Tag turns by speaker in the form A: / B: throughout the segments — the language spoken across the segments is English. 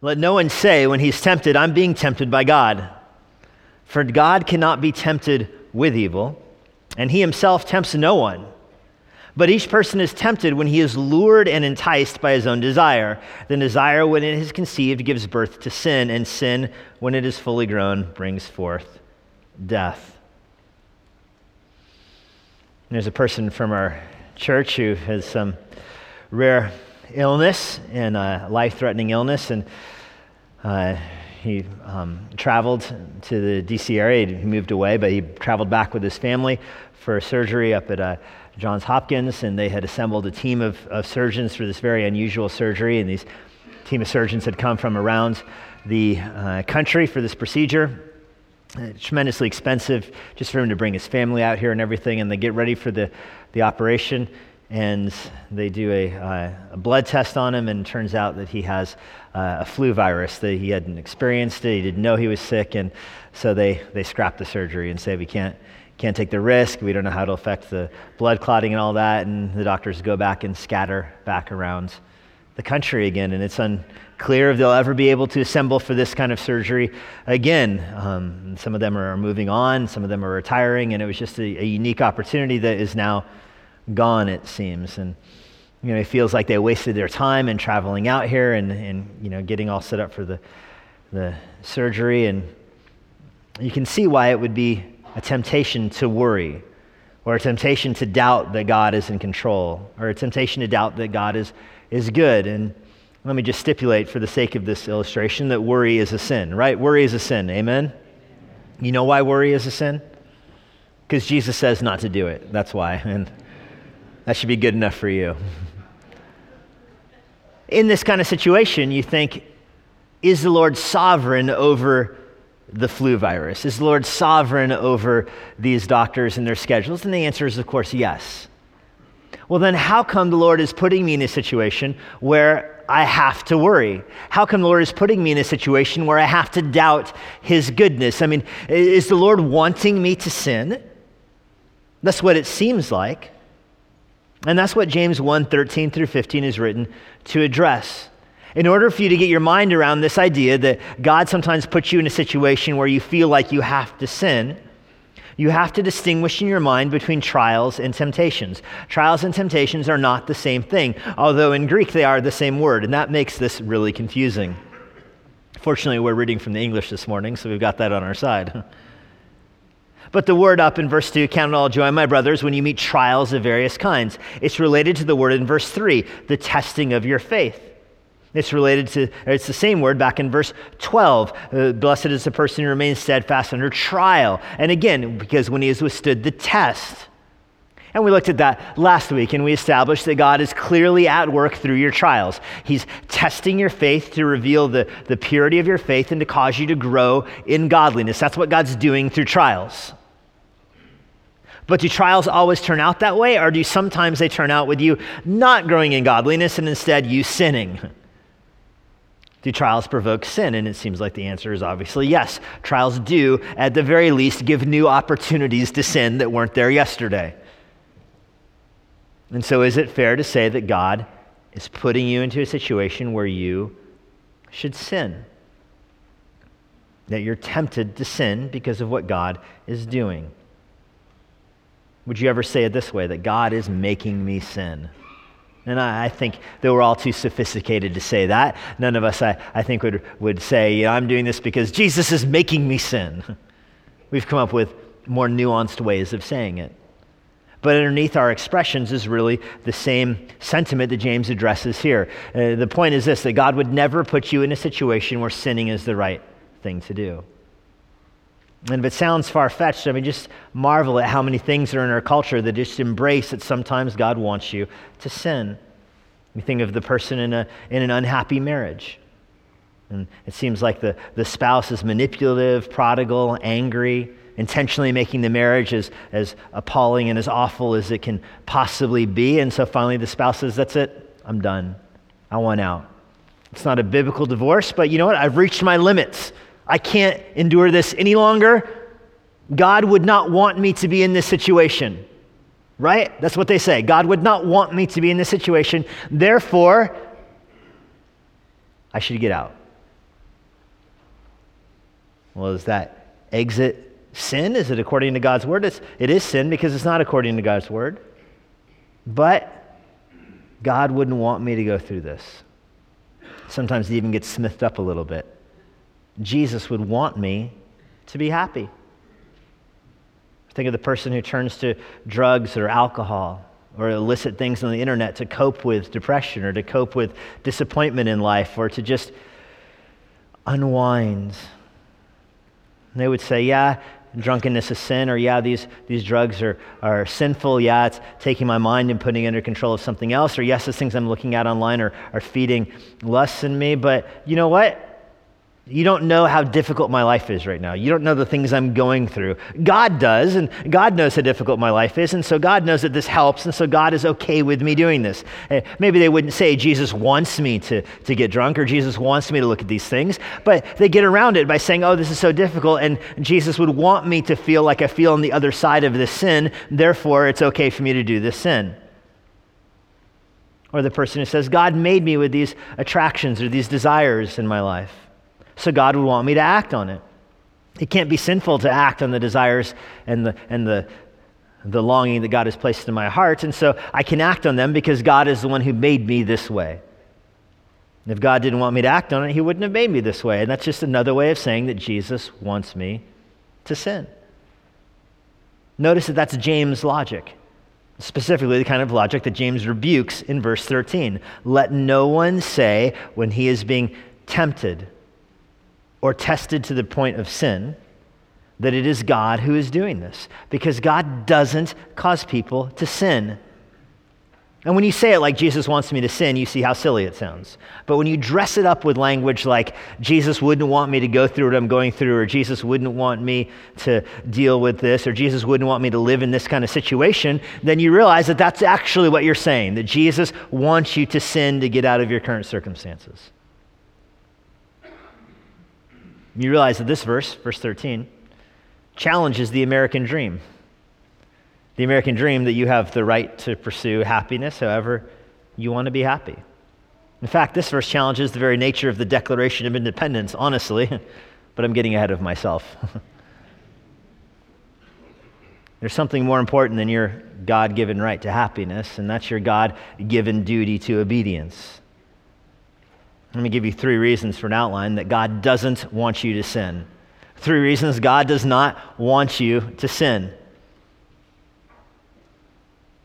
A: Let no one say when he's tempted, I'm being tempted by God. For God cannot be tempted with evil, and he himself tempts no one. But each person is tempted when he is lured and enticed by his own desire. The desire, when it is conceived, gives birth to sin, and sin, when it is fully grown, brings forth death. There's a person from our church who has some rare illness and a life threatening illness, and uh, he um, traveled to the DC area. He moved away, but he traveled back with his family for surgery up at uh, Johns Hopkins, and they had assembled a team of, of surgeons for this very unusual surgery. And these team of surgeons had come from around the uh, country for this procedure. Uh, tremendously expensive just for him to bring his family out here and everything. And they get ready for the, the operation and they do a, uh, a, blood test on him, and turns out that he has uh, a flu virus that he hadn't experienced it. He didn't know he was sick, and so they, they scrap the surgery and say we can't can't take the risk. We don't know how it'll affect the blood clotting and all that. And the doctors go back and scatter back around the country again, and it's unclear if they'll ever be able to assemble for this kind of surgery again. Um, some of them are moving on, some of them are retiring, and it was just a, a unique opportunity that is now gone, it seems. And, you know, it feels like they wasted their time in traveling out here and, and you know, getting all set up for the, the surgery. And you can see why it would be a temptation to worry or a temptation to doubt that God is in control or a temptation to doubt that God is, is good. And let me just stipulate for the sake of this illustration that worry is a sin, right? Worry is a sin. Amen? You know why worry is a sin? Because Jesus says not to do it. That's why. And that should be good enough for you. In this kind of situation, you think, is the Lord sovereign over the flu virus? Is the Lord sovereign over these doctors and their schedules? And the answer is, of course, yes. Well, then, how come the Lord is putting me in a situation where I have to worry? How come the Lord is putting me in a situation where I have to doubt His goodness? I mean, is the Lord wanting me to sin? That's what it seems like. And that's what James 1 13 through 15 is written to address. In order for you to get your mind around this idea that God sometimes puts you in a situation where you feel like you have to sin, you have to distinguish in your mind between trials and temptations. Trials and temptations are not the same thing, although in Greek they are the same word, and that makes this really confusing. Fortunately, we're reading from the English this morning, so we've got that on our side. But the word up in verse 2, count it all joy, my brothers, when you meet trials of various kinds. It's related to the word in verse 3, the testing of your faith. It's related to, it's the same word back in verse 12. Uh, Blessed is the person who remains steadfast under trial. And again, because when he has withstood the test. And we looked at that last week and we established that God is clearly at work through your trials. He's testing your faith to reveal the, the purity of your faith and to cause you to grow in godliness. That's what God's doing through trials. But do trials always turn out that way, or do sometimes they turn out with you not growing in godliness and instead you sinning? Do trials provoke sin? And it seems like the answer is obviously yes. Trials do, at the very least, give new opportunities to sin that weren't there yesterday. And so, is it fair to say that God is putting you into a situation where you should sin? That you're tempted to sin because of what God is doing? Would you ever say it this way that God is making me sin? And I, I, think that we're all too sophisticated to say that. None of us, I, I think, would, would say, I'm doing this because Jesus is making me sin. We've come up with more nuanced ways of saying it. But underneath our expressions is really the same sentiment that James addresses here. Uh, the point is this that God would never put you in a situation where sinning is the right thing to do. And if it sounds far fetched, I mean, just marvel at how many things are in our culture that just embrace that sometimes God wants you to sin. You think of the person in, a, in an unhappy marriage. And it seems like the, the spouse is manipulative, prodigal, angry, intentionally making the marriage as, as appalling and as awful as it can possibly be. And so finally the spouse says, That's it, I'm done. I want out. It's not a biblical divorce, but you know what? I've reached my limits. I can't endure this any longer. God would not want me to be in this situation. Right? That's what they say. God would not want me to be in this situation. Therefore, I should get out. Well, is that exit sin? Is it according to God's word? It's, it is sin because it's not according to God's word. But God wouldn't want me to go through this. Sometimes it even gets smithed up a little bit. Jesus would want me to be happy. Think of the person who turns to drugs or alcohol or illicit things on the internet to cope with depression or to cope with disappointment in life or to just unwind. And they would say, Yeah, drunkenness is sin, or yeah, these, these drugs are, are sinful. Yeah, it's taking my mind and putting under control of something else. Or yes, these things I'm looking at online are, are feeding lust in me. But you know what? You don't know how difficult my life is right now. You don't know the things I'm going through. God does, and God knows how difficult my life is, and so God knows that this helps, and so God is okay with me doing this. Eh, maybe they wouldn't say Jesus wants me to, to get drunk or Jesus wants me to look at these things, but they get around it by saying, oh, this is so difficult, and Jesus would want me to feel like I feel on the other side of this sin, therefore it's okay for me to do this sin. Or the person who says, God made me with these attractions or these desires in my life so God would want me to act on it. It can't be sinful to act on the desires and the, and the, the longing that God has placed in my heart. And so I can act on them because God is the one who made me this way. if God didn't want me to act on it, He wouldn't have made me this way. And that's just another way of saying that Jesus wants me to sin. Notice that that's James' logic, specifically the kind of logic that James rebukes in verse 13. Let no one say when he is being tempted or tested to the point of sin, that it is God who is doing this. Because God doesn't cause people to sin. And when you say it like Jesus wants me to sin, you see how silly it sounds. But when you dress it up with language like Jesus wouldn't want me to go through what I'm going through, or Jesus wouldn't want me to deal with this, or Jesus wouldn't want me to live in this kind of situation, then you realize that that's actually what you're saying, that Jesus wants you to sin to get out of your current circumstances. You realize that this verse, verse 13, challenges the American dream. The American dream that you have the right to pursue happiness however you want to be happy. In fact, this verse challenges the very nature of the Declaration of Independence, honestly, but I'm getting ahead of myself. There's something more important than your God given right to happiness, and that's your God given duty to obedience. Let me give you three reasons for an outline that God doesn't want you to sin. Three reasons God does not want you to sin.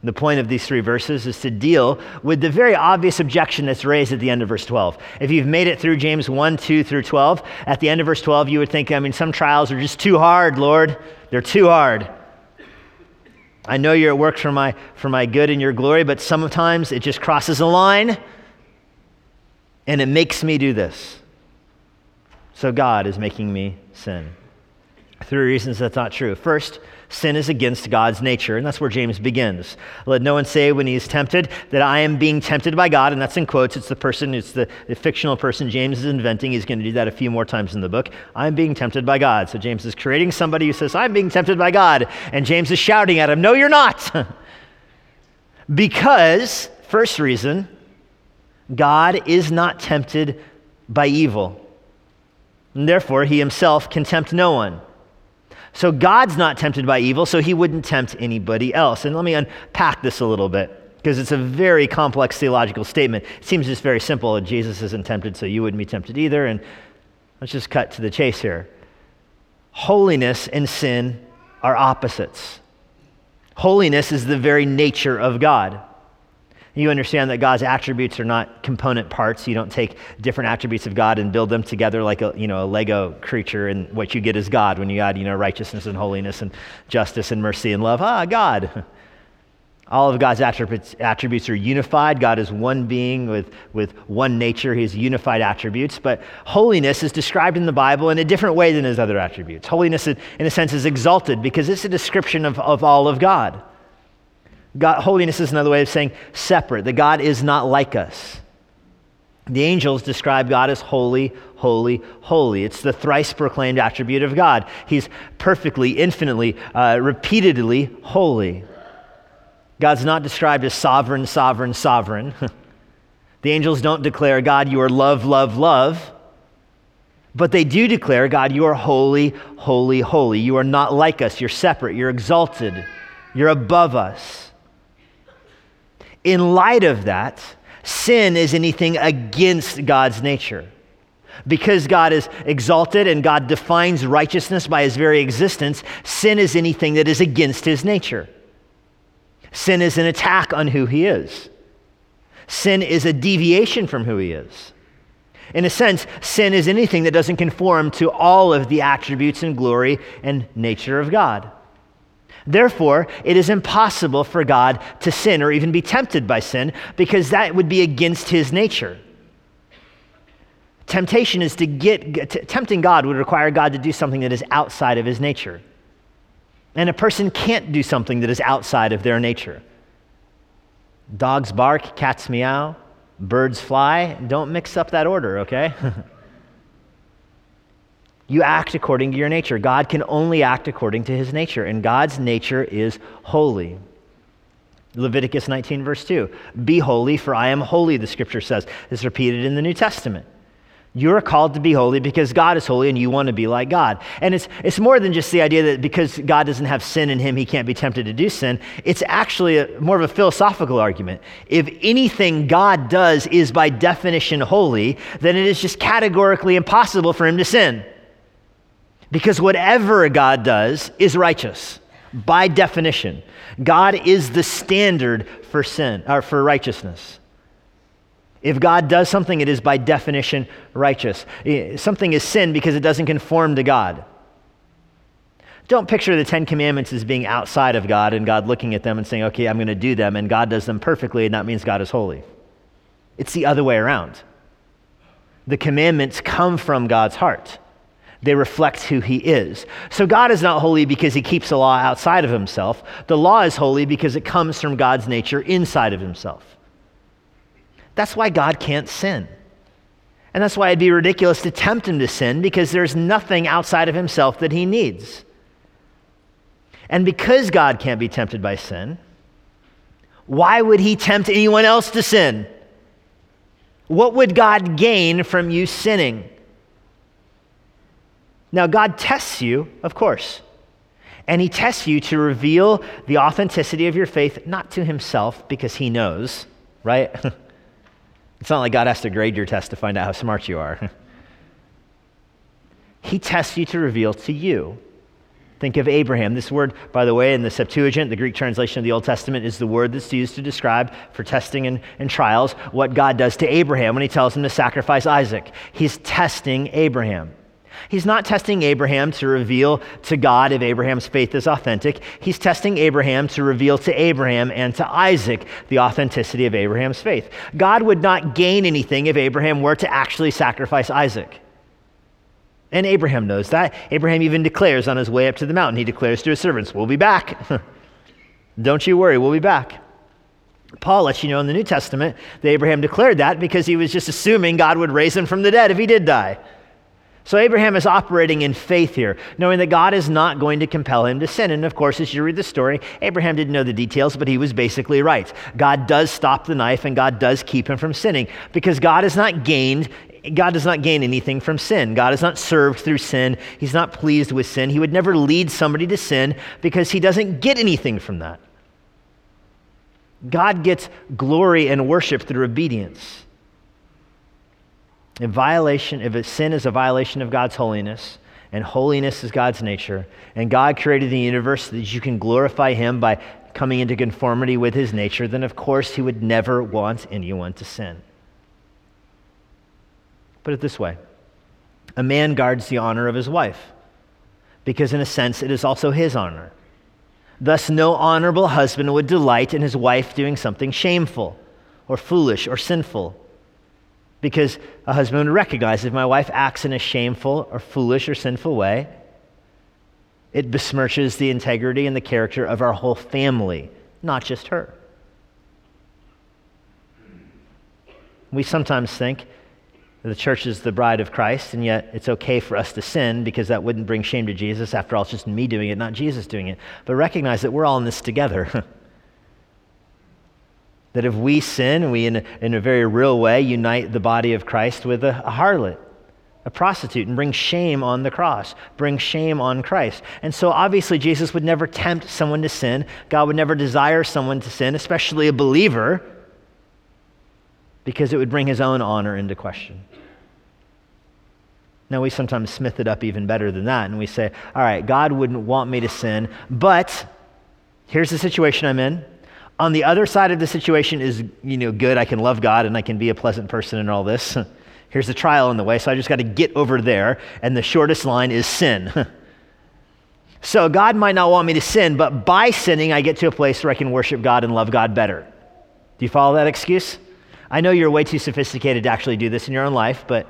A: The point of these three verses is to deal with the very obvious objection that's raised at the end of verse 12. If you've made it through James 1, 2 through 12, at the end of verse 12, you would think, I mean, some trials are just too hard, Lord. They're too hard. I know you're at work for my, for my good and your glory, but sometimes it just crosses a line and it makes me do this. So God is making me sin. Three reasons that's not true. First, sin is against God's nature, and that's where James begins. Let no one say when he is tempted that I am being tempted by God, and that's in quotes. It's the person, it's the, the fictional person James is inventing. He's going to do that a few more times in the book. I'm being tempted by God. So James is creating somebody who says, I'm being tempted by God, and James is shouting at him, No, you're not. because, first reason, God is not tempted by evil. And therefore, he himself can tempt no one. So God's not tempted by evil, so he wouldn't tempt anybody else. And let me unpack this a little bit because it's a very complex theological statement. It seems just very simple. Jesus isn't tempted, so you wouldn't be tempted either. And let's just cut to the chase here. Holiness and sin are opposites. Holiness is the very nature of God. You understand that God's attributes are not component parts. You don't take different attributes of God and build them together like a, you know, a Lego creature, and what you get is God when you add you know, righteousness and holiness and justice and mercy and love. Ah, God. All of God's attributes, attributes are unified. God is one being with, with one nature. He has unified attributes. But holiness is described in the Bible in a different way than his other attributes. Holiness, in a sense, is exalted because it's a description of, of all of God. God, holiness is another way of saying separate, that God is not like us. The angels describe God as holy, holy, holy. It's the thrice proclaimed attribute of God. He's perfectly, infinitely, uh, repeatedly holy. God's not described as sovereign, sovereign, sovereign. the angels don't declare, God, you are love, love, love. But they do declare, God, you are holy, holy, holy. You are not like us. You're separate. You're exalted. You're above us. In light of that, sin is anything against God's nature. Because God is exalted and God defines righteousness by his very existence, sin is anything that is against his nature. Sin is an attack on who he is. Sin is a deviation from who he is. In a sense, sin is anything that doesn't conform to all of the attributes and glory and nature of God. Therefore, it is impossible for God to sin or even be tempted by sin because that would be against his nature. Temptation is to get, t- tempting God would require God to do something that is outside of his nature. And a person can't do something that is outside of their nature. Dogs bark, cats meow, birds fly. Don't mix up that order, okay? you act according to your nature. God can only act according to his nature, and God's nature is holy. Leviticus 19, verse 2. Be holy, for I am holy, the scripture says. It's repeated in the New Testament. You're called to be holy because God is holy and you want to be like God. And it's, it's more than just the idea that because God doesn't have sin in him, he can't be tempted to do sin. It's actually a, more of a philosophical argument. If anything God does is by definition holy, then it is just categorically impossible for him to sin. Because whatever God does is righteous by definition. God is the standard for sin or for righteousness. If God does something, it is by definition righteous. Eh, something is sin because it doesn't conform to God. Don't picture the Ten Commandments as being outside of God and God looking at them and saying, okay, I'm going to do them, and God does them perfectly, and that means God is holy. It's the other way around. The commandments come from God's heart. They reflect who he is. So God is not holy because he keeps the law outside of himself. The law is holy because it comes from God's nature inside of himself. That's why God can't sin. And that's why it'd be ridiculous to tempt him to sin because there's nothing outside of himself that he needs. And because God can't be tempted by sin, why would he tempt anyone else to sin? What would God gain from you sinning? Now, God tests you, of course. And he tests you to reveal the authenticity of your faith, not to himself, because he knows, right? It's not like God has to grade your test to find out how smart you are. he tests you to reveal to you. Think of Abraham. This word, by the way, in the Septuagint, the Greek translation of the Old Testament, is the word that's used to describe for testing and, and trials what God does to Abraham when he tells him to sacrifice Isaac. He's testing Abraham. He's not testing Abraham to reveal to God if Abraham's faith is authentic. He's testing Abraham to reveal to Abraham and to Isaac the authenticity of Abraham's faith. God would not gain anything if Abraham were to actually sacrifice Isaac. And Abraham knows that. Abraham even declares on his way up to the mountain, he declares to his servants, We'll be back. Don't you worry, we'll be back. Paul lets you know in the New Testament that Abraham declared that because he was just assuming God would raise him from the dead if he did die. So Abraham is operating in faith here, knowing that God is not going to compel him to sin. And of course, as you read the story, Abraham didn't know the details, but he was basically right. God does stop the knife and God does keep him from sinning because God not gained God does not gain anything from sin. God is not served through sin. He's not pleased with sin. He would never lead somebody to sin because he doesn't get anything from that. God gets glory and worship through obedience. If violation, if a sin is a violation of God's holiness, and holiness is God's nature, and God created the universe so that you can glorify Him by coming into conformity with His nature, then of course He would never want anyone to sin. Put it this way a man guards the honor of his wife, because in a sense it is also his honor. Thus, no honorable husband would delight in his wife doing something shameful or foolish or sinful because a husband would recognize if my wife acts in a shameful or foolish or sinful way, it besmirches the integrity and the character of our whole family, not just her. We sometimes think that the church is the bride of Christ, and yet it's okay for us to sin because that wouldn't bring shame to Jesus. After all, it's just me doing it, not Jesus doing it. But recognize that we're all in this together. That if we sin, we in a, in a very real way unite the body of Christ with a, a harlot. a prostitute and bring shame on the cross, bring shame on Christ. And so obviously, Jesus would never tempt someone to sin. God would never desire someone to sin, especially a believer, because it would bring his own honor into question. Now, we sometimes smith it up even better than that, and we say, all right, God wouldn't want me to sin, but here's the situation I'm in. On the other side of the situation is, you know, good. I can love God and I can be a pleasant person and all this. Here's the trial in the way, so I just got to get over there, and the shortest line is sin. so God might not want me to sin, but by sinning, I get to a place where I can worship God and love God better. Do you follow that excuse? I know you're way too sophisticated to actually do this in your own life, but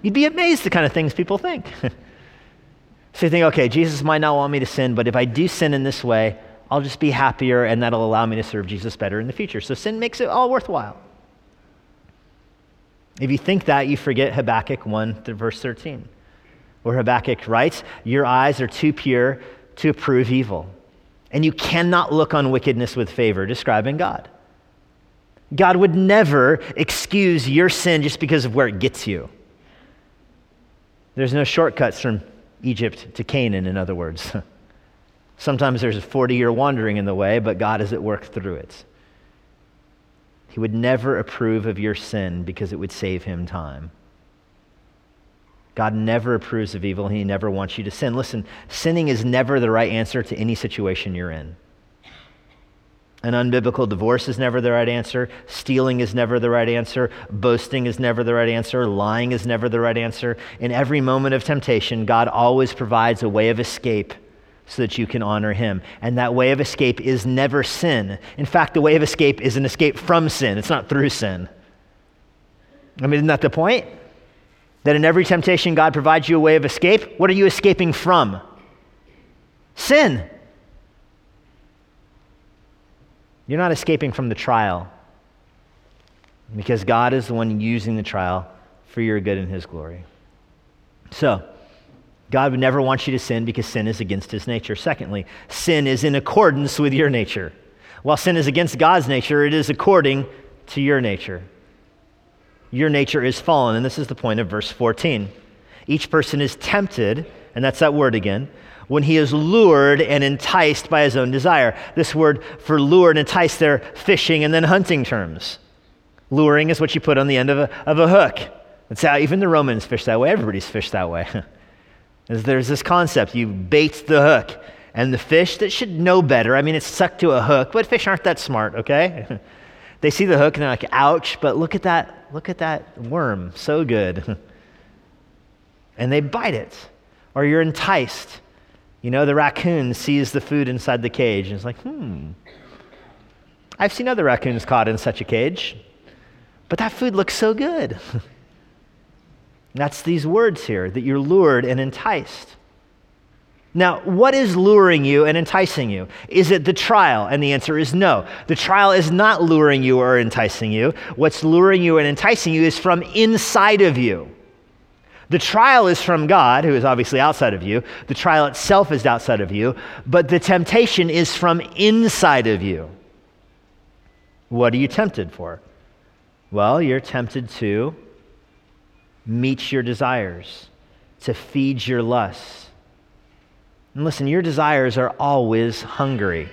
A: you'd be amazed the kind of things people think. so you think, okay, Jesus might not want me to sin, but if I do sin in this way, I'll just be happier and that'll allow me to serve Jesus better in the future. So sin makes it all worthwhile. If you think that, you forget Habakkuk 1 to verse 13, where Habakkuk writes, Your eyes are too pure to approve evil, and you cannot look on wickedness with favor, describing God. God would never excuse your sin just because of where it gets you. There's no shortcuts from Egypt to Canaan, in other words. Sometimes there's a 40 year wandering in the way, but God is at work through it. He would never approve of your sin because it would save him time. God never approves of evil. He never wants you to sin. Listen, sinning is never the right answer to any situation you're in. An unbiblical divorce is never the right answer. Stealing is never the right answer. Boasting is never the right answer. Lying is never the right answer. In every moment of temptation, God always provides a way of escape so that you can honor him. And that way of escape is never sin. In fact, the way of escape is an escape from sin, it's not through sin. I mean, isn't that the point? That in every temptation, God provides you a way of escape. What are you escaping from? Sin. You're not escaping from the trial because God is the one using the trial for your good and His glory. So, God would never want you to sin because sin is against his nature. Secondly, sin is in accordance with your nature. While sin is against God's nature, it is according to your nature. Your nature is fallen, and this is the point of verse 14. Each person is tempted, and that's that word again, when he is lured and enticed by his own desire. This word for lured and enticed, they're fishing and then hunting terms. Luring is what you put on the end of a, of a hook. That's how even the Romans fish that way. Everybody's fished that way. is there's this concept you bait the hook, and the fish that should know better, I mean, it's stuck to a hook, but fish aren't that smart, okay? they see the hook and they're like, ouch, but look at that, look at that worm, so good. and they bite it, or you're enticed. You know, the raccoon sees the food inside the cage and is like, hmm, I've seen other raccoons caught in such a cage, but that food looks so good. That's these words here that you're lured and enticed. Now, what is luring you and enticing you? Is it the trial? And the answer is no. The trial is not luring you or enticing you. What's luring you and enticing you is from inside of you. The trial is from God, who is obviously outside of you. The trial itself is outside of you, but the temptation is from inside of you. What are you tempted for? Well, you're tempted to meet your desires, to feed your lusts. And listen, your desires are always hungry.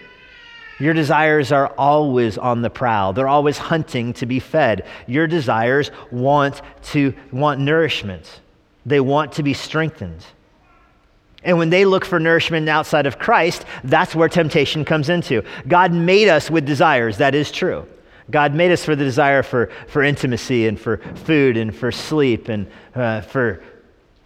A: Your desires are always on the prowl. They're always hunting to be fed. Your desires want to want nourishment. They want to be strengthened. And when they look for nourishment outside of Christ, that's where temptation comes into. God made us with desires, that is true. God made us for the desire for, for intimacy and for food and for sleep and uh, for,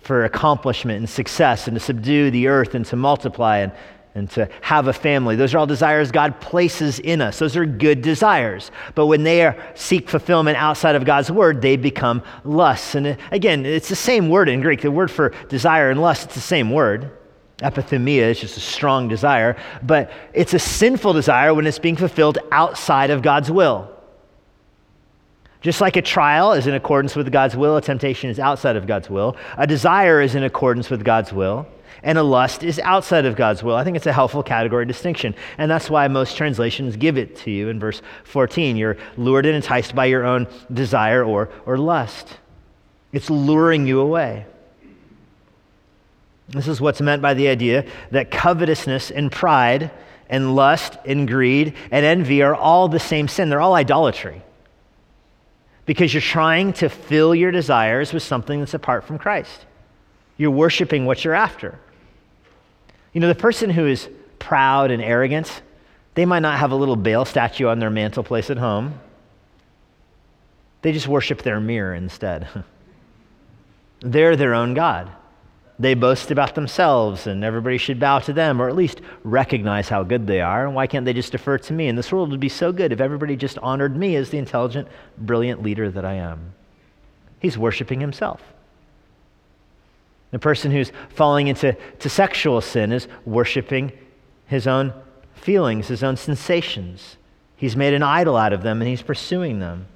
A: for accomplishment and success and to subdue the earth and to multiply and, and to have a family. Those are all desires God places in us. Those are good desires. But when they are, seek fulfillment outside of God's word, they become lusts. And uh, again, it's the same word in Greek. The word for desire and lust, it's the same word. Epithumia is just a strong desire, but it's a sinful desire when it's being fulfilled outside of God's will. Just like a trial is in accordance with God's will, a temptation is outside of God's will. A desire is in accordance with God's will, and a lust is outside of God's will. I think it's a helpful category distinction. And that's why most translations give it to you in verse 14. You're lured and enticed by your own desire or, or lust, it's luring you away. This is what's meant by the idea that covetousness and pride and lust and greed and envy are all the same sin. They're all idolatry. Because you're trying to fill your desires with something that's apart from Christ. You're worshiping what you're after. You know, the person who is proud and arrogant, they might not have a little Baal statue on their mantelpiece at home. They just worship their mirror instead. They're their own God. They boast about themselves, and everybody should bow to them, or at least recognize how good they are. And why can't they just defer to me? And this world would be so good if everybody just honored me as the intelligent, brilliant leader that I am. He's worshiping himself. The person who's falling into to sexual sin is worshiping his own feelings, his own sensations. He's made an idol out of them and he's pursuing them.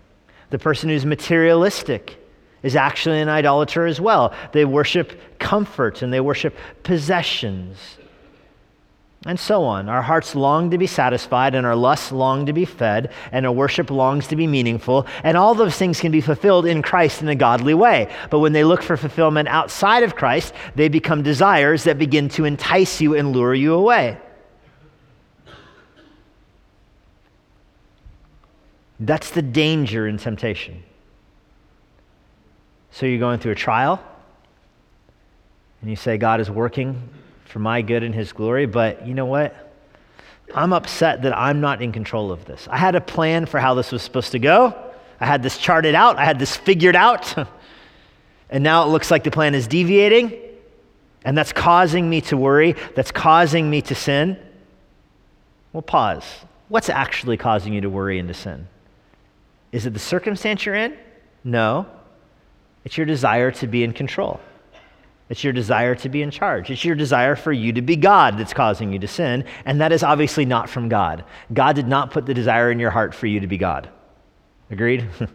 A: The person who's materialistic is actually an idolater as well. They worship comfort and they worship possessions. And so on. Our hearts long to be satisfied, and our lusts long to be fed, and our worship longs to be meaningful. And all those things can be fulfilled in Christ in a godly way. But when they look for fulfillment outside of Christ, they become desires that begin to entice you and lure you away. That's the danger in temptation. So you're going through a trial, and you say, God is working for my good and His glory, but you know what? I'm upset that I'm not in control of this. I had a plan for how this was supposed to go. I had this charted out, I had this figured out. and now it looks like the plan is deviating. And that's causing me to worry. That's causing me to sin. Well, pause. What's actually causing you to worry and to sin? Is it the circumstance you're in? No. It's your desire to be in control. It's your desire to be in charge. It's your desire for you to be God that's causing you to sin, and that is obviously not from God. God did not put the desire in your heart for you to be God. Agreed?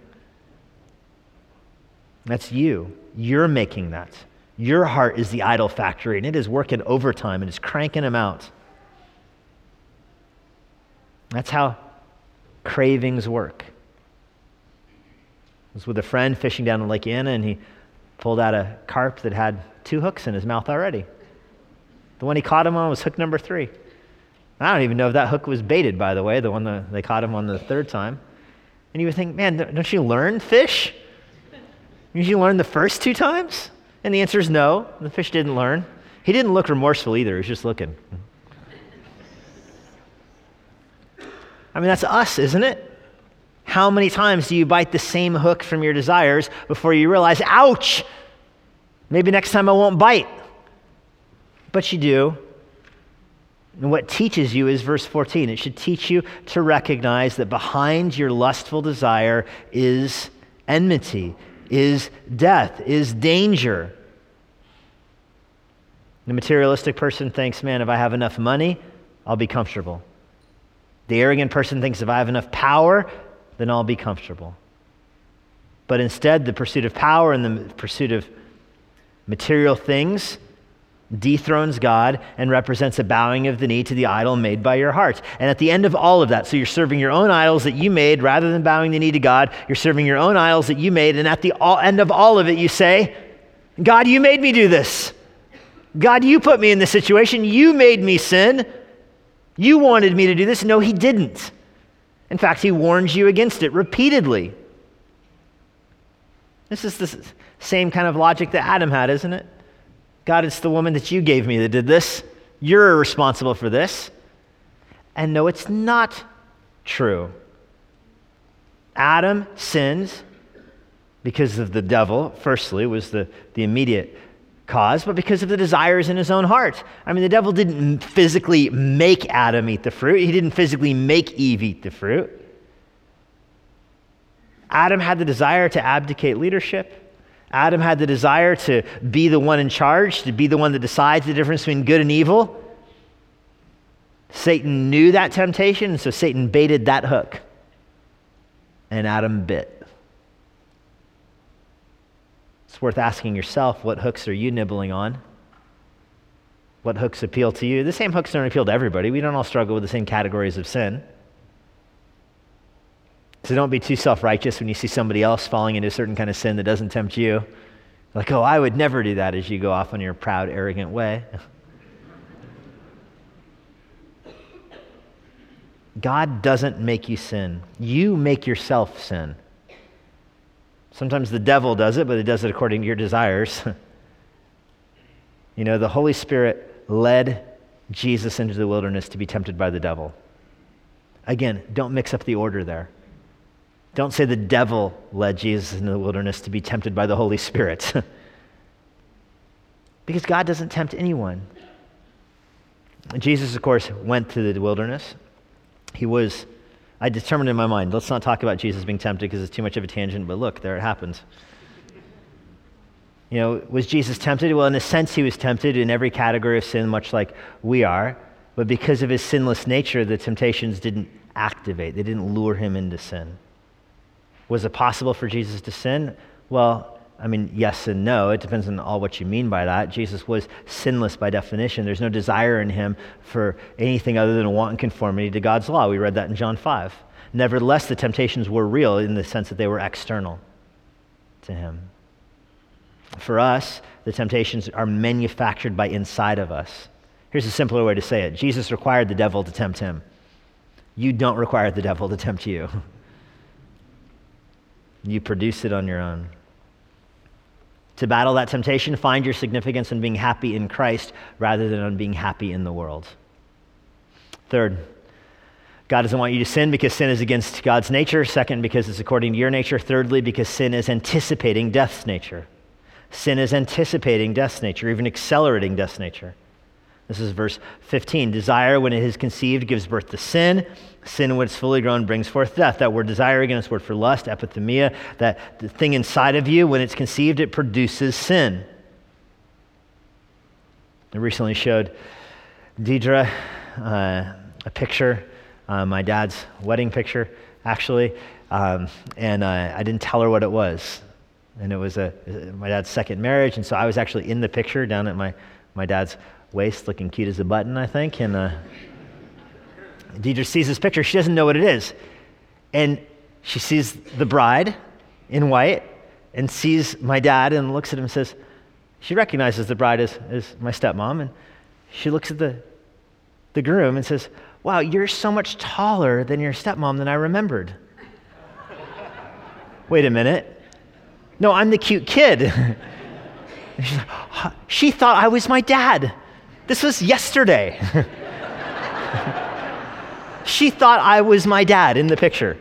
A: that's you. You're making that. Your heart is the idol factory, and it is working overtime and it's cranking them out. That's how cravings work was with a friend fishing down in Lake Anna, and he pulled out a carp that had two hooks in his mouth already. The one he caught him on was hook number three. I don't even know if that hook was baited, by the way, the one that they caught him on the third time. And you would think, man, don't you learn fish? Did you learn the first two times? And the answer is no. The fish didn't learn. He didn't look remorseful either. He was just looking. I mean, that's us, isn't it? How many times do you bite the same hook from your desires before you realize, ouch, maybe next time I won't bite? But you do. And what teaches you is verse 14. It should teach you to recognize that behind your lustful desire is enmity, is death, is danger. The materialistic person thinks, man, if I have enough money, I'll be comfortable. The arrogant person thinks if I have enough power, then I'll be comfortable. But instead, the pursuit of power and the pursuit of material things dethrones God and represents a bowing of the knee to the idol made by your heart. And at the end of all of that, so you're serving your own idols that you made rather than bowing the knee to God, you're serving your own idols that you made. And at the all, end of all of it, you say, God, you made me do this. God, you put me in this situation. You made me sin. You wanted me to do this. No, He didn't. In fact, he warns you against it repeatedly. This is the same kind of logic that Adam had, isn't it? God, it's the woman that you gave me that did this. You're responsible for this. And no, it's not true. Adam sins because of the devil, firstly, was the, the immediate cause, but because of the desires in his own heart. I mean, the devil didn't physically make Adam eat the fruit, he didn't physically make Eve eat the fruit. Adam had the desire to abdicate leadership. Adam had the desire to be the one in charge, to be the one that decides the difference between good and evil. Satan knew that temptation, so Satan baited that hook. And Adam bit. It's worth asking yourself what hooks are you nibbling on? What hooks appeal to you? The same hooks don't appeal to everybody. We don't all struggle with the same categories of sin. So don't be too self righteous when you see somebody else falling into a certain kind of sin that doesn't tempt you. Like, oh, I would never do that as you go off on your proud, arrogant way. God doesn't make you sin. You make yourself sin. Sometimes the devil does it, but it does it according to your desires. you know, the Holy Spirit led Jesus into the wilderness to be tempted by the devil. Again, don't mix up the order there. Don't say the devil led Jesus into the wilderness to be tempted by the Holy Spirit. because God doesn't tempt anyone. Jesus, of course, went to the wilderness. He was, I determined in my mind, let's not talk about Jesus being tempted because it's too much of a tangent, but look, there it happens. You know, was Jesus tempted? Well, in a sense, he was tempted in every category of sin, much like we are. But because of his sinless nature, the temptations didn't activate, they didn't lure him into sin. Was it possible for Jesus to sin? Well, I mean, yes and no. It depends on all what you mean by that. Jesus was sinless by definition. There's no desire in him for anything other than a wanton conformity to God's law. We read that in John 5. Nevertheless, the temptations were real in the sense that they were external to him. For us, the temptations are manufactured by inside of us. Here's a simpler way to say it Jesus required the devil to tempt him. You don't require the devil to tempt you. You produce it on your own. To battle that temptation, find your significance in being happy in Christ rather than on being happy in the world. Third, God doesn't want you to sin because sin is against God's nature. Second, because it's according to your nature. Thirdly, because sin is anticipating death's nature. Sin is anticipating death's nature, even accelerating death's nature. This is verse 15. Desire, when it is conceived, gives birth to sin. Sin, when it's fully grown, brings forth death. That word desire, again, is word for lust, epithumia. That the thing inside of you, when it's conceived, it produces sin. I recently showed Deidre uh, a picture, uh, my dad's wedding picture, actually, um, and uh, I didn't tell her what it was. And it was a, my dad's second marriage, and so I was actually in the picture down at my, my dad's waist, looking cute as a button, I think. And uh, Deidre sees this picture. She doesn't know what it is. And she sees the bride in white and sees my dad and looks at him and says, she recognizes the bride as, as my stepmom. And she looks at the, the groom and says, Wow, you're so much taller than your stepmom than I remembered. Wait a minute. No, I'm the cute kid. she thought I was my dad. This was yesterday. she thought I was my dad in the picture.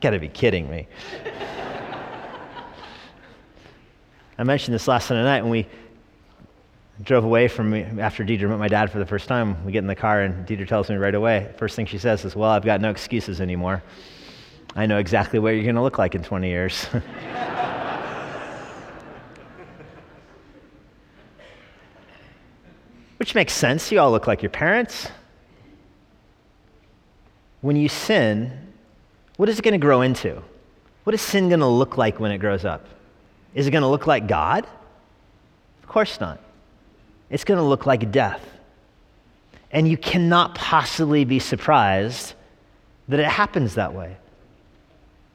A: Gotta be kidding me. I mentioned this last Sunday night when we drove away from me after Deidre met my dad for the first time. We get in the car and Deidre tells me right away. First thing she says is, Well, I've got no excuses anymore. I know exactly what you're going to look like in 20 years. Which makes sense. You all look like your parents. When you sin, what is it going to grow into? What is sin going to look like when it grows up? Is it going to look like God? Of course not. It's going to look like death. And you cannot possibly be surprised that it happens that way.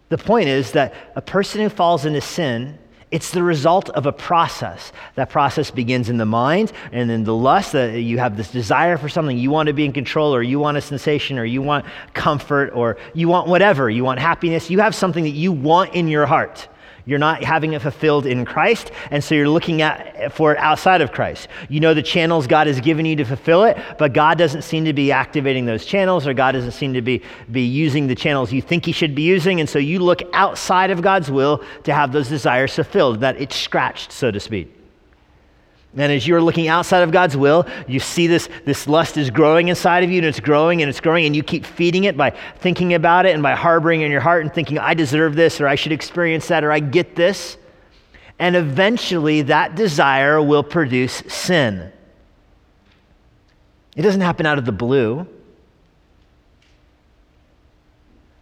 A: The point is that a person who falls into sin it's the result of a process. That process begins in the mind and then the lust that you have this desire for something. You want to be in control, or you want a sensation, or you want comfort, or you want whatever. You want happiness. You have something that you want in your heart. You're not having it fulfilled in Christ, and so you're looking at for it outside of Christ. You know the channels God has given you to fulfill it, but God doesn't seem to be activating those channels, or God doesn't seem to be, be using the channels you think He should be using, and so you look outside of God's will to have those desires fulfilled, that it's scratched, so to speak. And as you're looking outside of God's will, you see this, this lust is growing inside of you, and it's growing and it's growing, and you keep feeding it by thinking about it and by harboring in your heart and thinking, I deserve this, or I should experience that, or I get this. And eventually, that desire will produce sin. It doesn't happen out of the blue.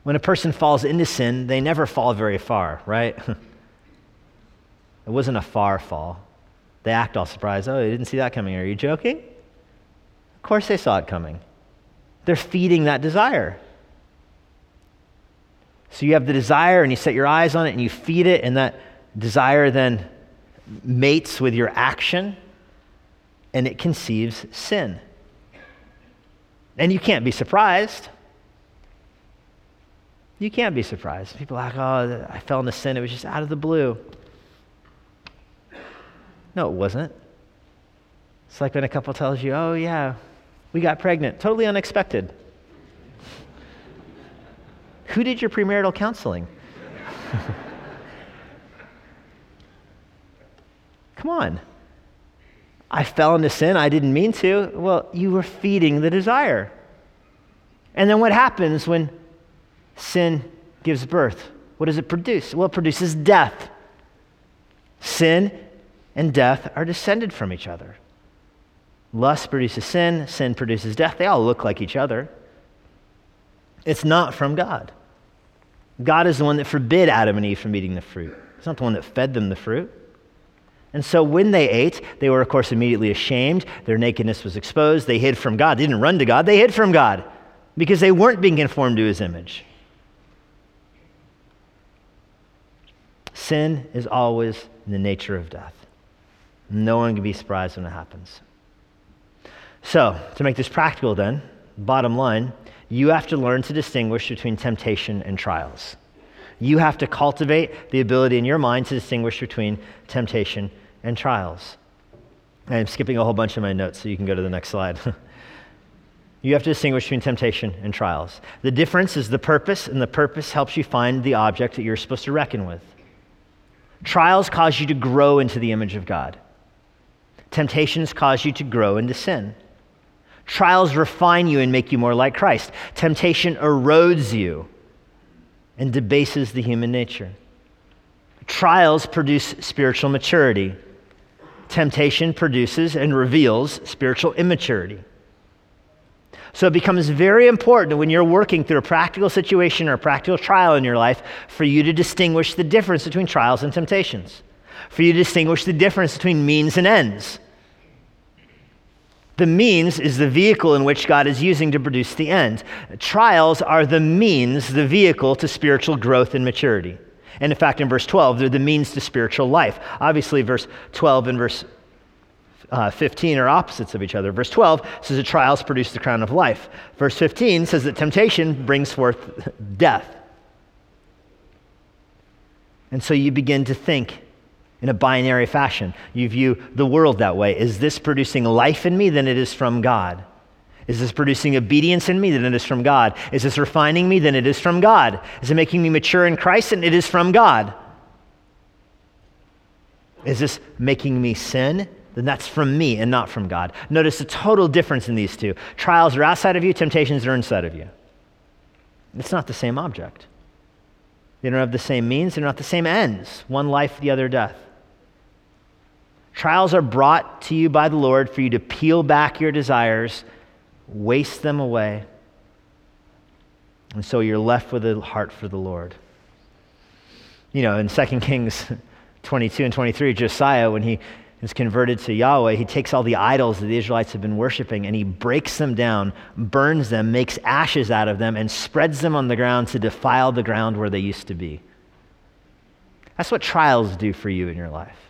A: When a person falls into sin, they never fall very far, right? it wasn't a far fall. They act all surprised. Oh, you didn't see that coming. Are you joking? Of course they saw it coming. They're feeding that desire. So you have the desire and you set your eyes on it and you feed it, and that desire then mates with your action and it conceives sin. And you can't be surprised. You can't be surprised. People are like, oh, I fell into sin. It was just out of the blue. No, it wasn't. It's like when a couple tells you, oh, yeah, we got pregnant. Totally unexpected. Who did your premarital counseling? Come on. I fell into sin. I didn't mean to. Well, you were feeding the desire. And then what happens when sin gives birth? What does it produce? Well, it produces death. Sin and death are descended from each other. Lust produces sin, sin produces death. They all look like each other. It's not from God. God is the one that forbid Adam and Eve from eating the fruit. It's not the one that fed them the fruit. And so when they ate, they were, of course, immediately ashamed. Their nakedness was exposed. They hid from God. They didn't run to God, they hid from God because they weren't being conformed to his image. Sin is always in the nature of death. No one can be surprised when it happens. So, to make this practical, then, bottom line, you have to learn to distinguish between temptation and trials. You have to cultivate the ability in your mind to distinguish between temptation and trials. I'm skipping a whole bunch of my notes, so you can go to the next slide. you have to distinguish between temptation and trials. The difference is the purpose, and the purpose helps you find the object that you're supposed to reckon with. Trials cause you to grow into the image of God, temptations cause you to grow into sin. Trials refine you and make you more like Christ. Temptation erodes you and debases the human nature. Trials produce spiritual maturity. Temptation produces and reveals spiritual immaturity. So it becomes very important when you're working through a practical situation or a practical trial in your life for you to distinguish the difference between trials and temptations, for you to distinguish the difference between means and ends. The means is the vehicle in which God is using to produce the end. Trials are the means, the vehicle to spiritual growth and maturity. And in fact, in verse 12, they're the means to spiritual life. Obviously, verse 12 and verse uh, 15 are opposites of each other. Verse 12 says that trials produce the crown of life. Verse 15 says that temptation brings forth death. And so you begin to think in a binary fashion. You view the world that way. Is this producing life in me? Then it is from God. Is this producing obedience in me? Then it is from God. Is this refining me? Then it is from God. Is it making me mature in Christ? Then it is from God. Is this making me sin? Then that's from me and not from God. Notice the total difference in these two. Trials are outside of you, temptations are inside of you. It's not the same object. They don't have the same means, they're not the same ends. One life, the other death. Trials are brought to you by the Lord for you to peel back your desires, waste them away. And so you're left with a heart for the Lord. You know, in 2 Kings 22 and 23, Josiah, when he is converted to Yahweh, he takes all the idols that the Israelites have been worshiping and he breaks them down, burns them, makes ashes out of them, and spreads them on the ground to defile the ground where they used to be. That's what trials do for you in your life.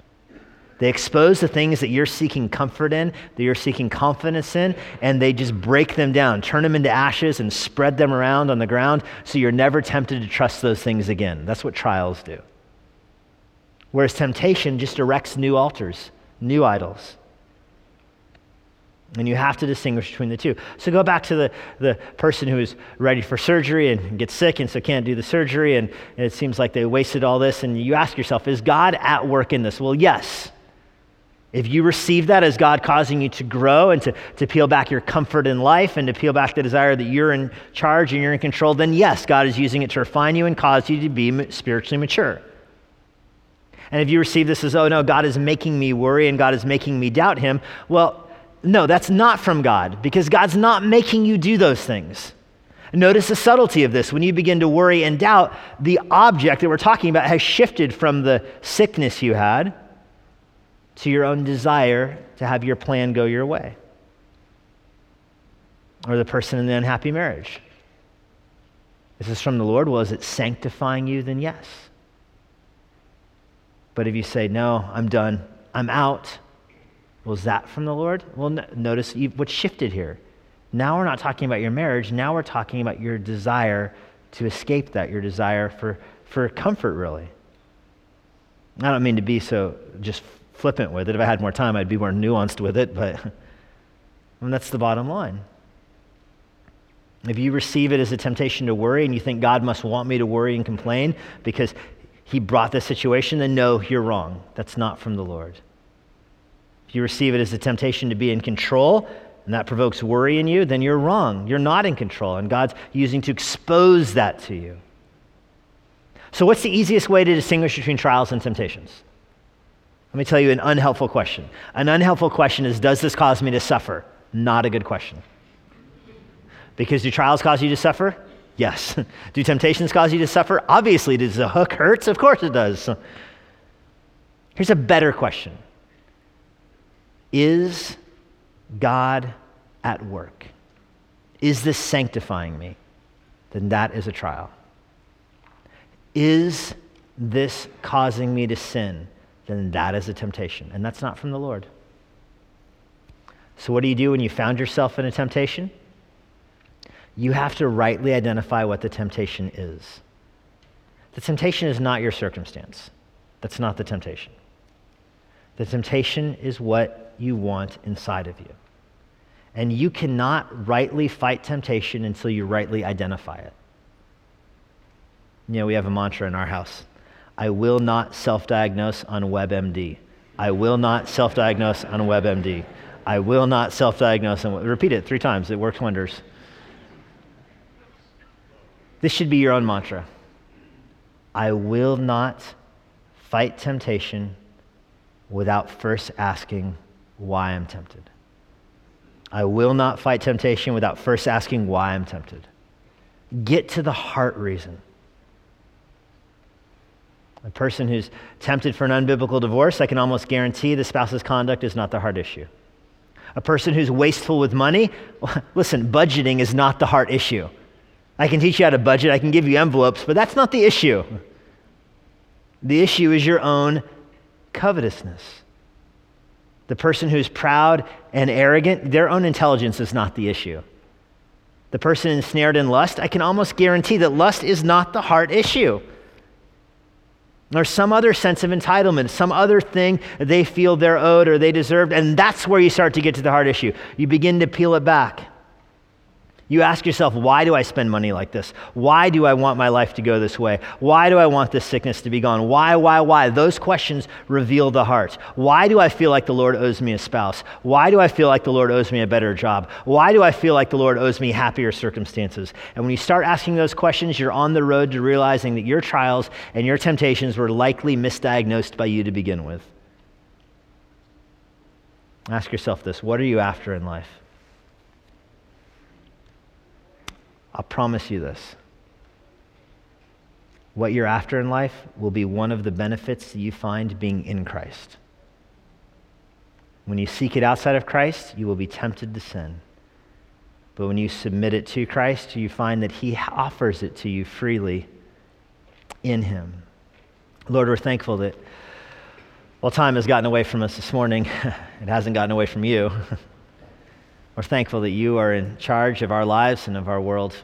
A: They expose the things that you're seeking comfort in, that you're seeking confidence in, and they just break them down, turn them into ashes, and spread them around on the ground so you're never tempted to trust those things again. That's what trials do. Whereas temptation just erects new altars, new idols. And you have to distinguish between the two. So go back to the, the person who is ready for surgery and gets sick and so can't do the surgery, and, and it seems like they wasted all this. And you ask yourself, is God at work in this? Well, yes. If you receive that as God causing you to grow and to, to peel back your comfort in life and to peel back the desire that you're in charge and you're in control, then yes, God is using it to refine you and cause you to be spiritually mature. And if you receive this as, oh no, God is making me worry and God is making me doubt Him, well, no, that's not from God because God's not making you do those things. Notice the subtlety of this. When you begin to worry and doubt, the object that we're talking about has shifted from the sickness you had to your own desire to have your plan go your way. Or the person in the unhappy marriage. Is this from the Lord? Well, is it sanctifying you? Then yes. But if you say, no, I'm done, I'm out, well, is that from the Lord? Well, no, notice what shifted here. Now we're not talking about your marriage. Now we're talking about your desire to escape that, your desire for, for comfort, really. I don't mean to be so just flippant with it. If I had more time, I'd be more nuanced with it, but that's the bottom line. If you receive it as a temptation to worry and you think God must want me to worry and complain because he brought this situation, then no, you're wrong. That's not from the Lord. If you receive it as a temptation to be in control and that provokes worry in you, then you're wrong. You're not in control, and God's using to expose that to you. So, what's the easiest way to distinguish between trials and temptations? Let me tell you an unhelpful question. An unhelpful question is Does this cause me to suffer? Not a good question. Because do trials cause you to suffer? Yes. do temptations cause you to suffer? Obviously. Does the hook hurt? Of course it does. Here's a better question Is God at work? Is this sanctifying me? Then that is a trial. Is this causing me to sin? Then that is a temptation. And that's not from the Lord. So, what do you do when you found yourself in a temptation? You have to rightly identify what the temptation is. The temptation is not your circumstance. That's not the temptation. The temptation is what you want inside of you. And you cannot rightly fight temptation until you rightly identify it. You know, we have a mantra in our house I will not self diagnose on WebMD. I will not self diagnose on WebMD. I will not self diagnose on. Repeat it three times, it works wonders. This should be your own mantra. I will not fight temptation without first asking why I'm tempted. I will not fight temptation without first asking why I'm tempted. Get to the heart reason. A person who's tempted for an unbiblical divorce, I can almost guarantee the spouse's conduct is not the heart issue. A person who's wasteful with money, listen, budgeting is not the heart issue. I can teach you how to budget, I can give you envelopes, but that's not the issue. The issue is your own covetousness. The person who's proud and arrogant, their own intelligence is not the issue. The person ensnared in lust, I can almost guarantee that lust is not the heart issue. Or some other sense of entitlement, some other thing they feel they're owed or they deserved, and that's where you start to get to the heart issue. You begin to peel it back. You ask yourself, why do I spend money like this? Why do I want my life to go this way? Why do I want this sickness to be gone? Why, why, why? Those questions reveal the heart. Why do I feel like the Lord owes me a spouse? Why do I feel like the Lord owes me a better job? Why do I feel like the Lord owes me happier circumstances? And when you start asking those questions, you're on the road to realizing that your trials and your temptations were likely misdiagnosed by you to begin with. Ask yourself this what are you after in life? I'll promise you this. What you're after in life will be one of the benefits that you find being in Christ. When you seek it outside of Christ, you will be tempted to sin. But when you submit it to Christ, you find that He offers it to you freely in Him. Lord, we're thankful that while time has gotten away from us this morning, it hasn't gotten away from you. We're thankful that you are in charge of our lives and of our world,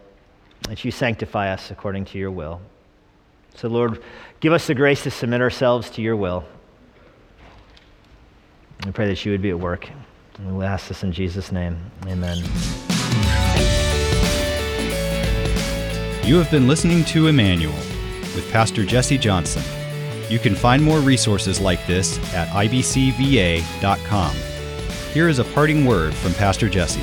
A: that you sanctify us according to your will. So, Lord, give us the grace to submit ourselves to your will. We pray that you would be at work. And we ask this in Jesus' name. Amen.
B: You have been listening to Immanuel with Pastor Jesse Johnson. You can find more resources like this at ibcva.com. Here is a parting word from Pastor Jesse.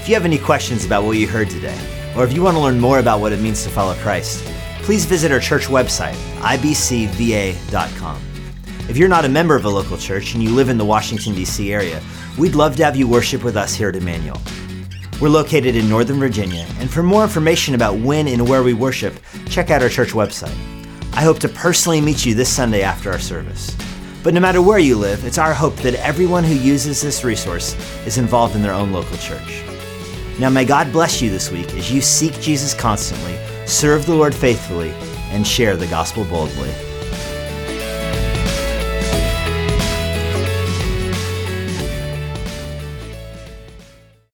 C: If you have any questions about what you heard today, or if you want to learn more about what it means to follow Christ, please visit our church website, ibcva.com. If you're not a member of a local church and you live in the Washington, D.C. area, we'd love to have you worship with us here at Immanuel. We're located in Northern Virginia, and for more information about when and where we worship, check out our church website. I hope to personally meet you this Sunday after our service. But no matter where you live, it's our hope that everyone who uses this resource is involved in their own local church. Now, may God bless you this week as you seek Jesus constantly,
A: serve the Lord faithfully, and share the gospel boldly.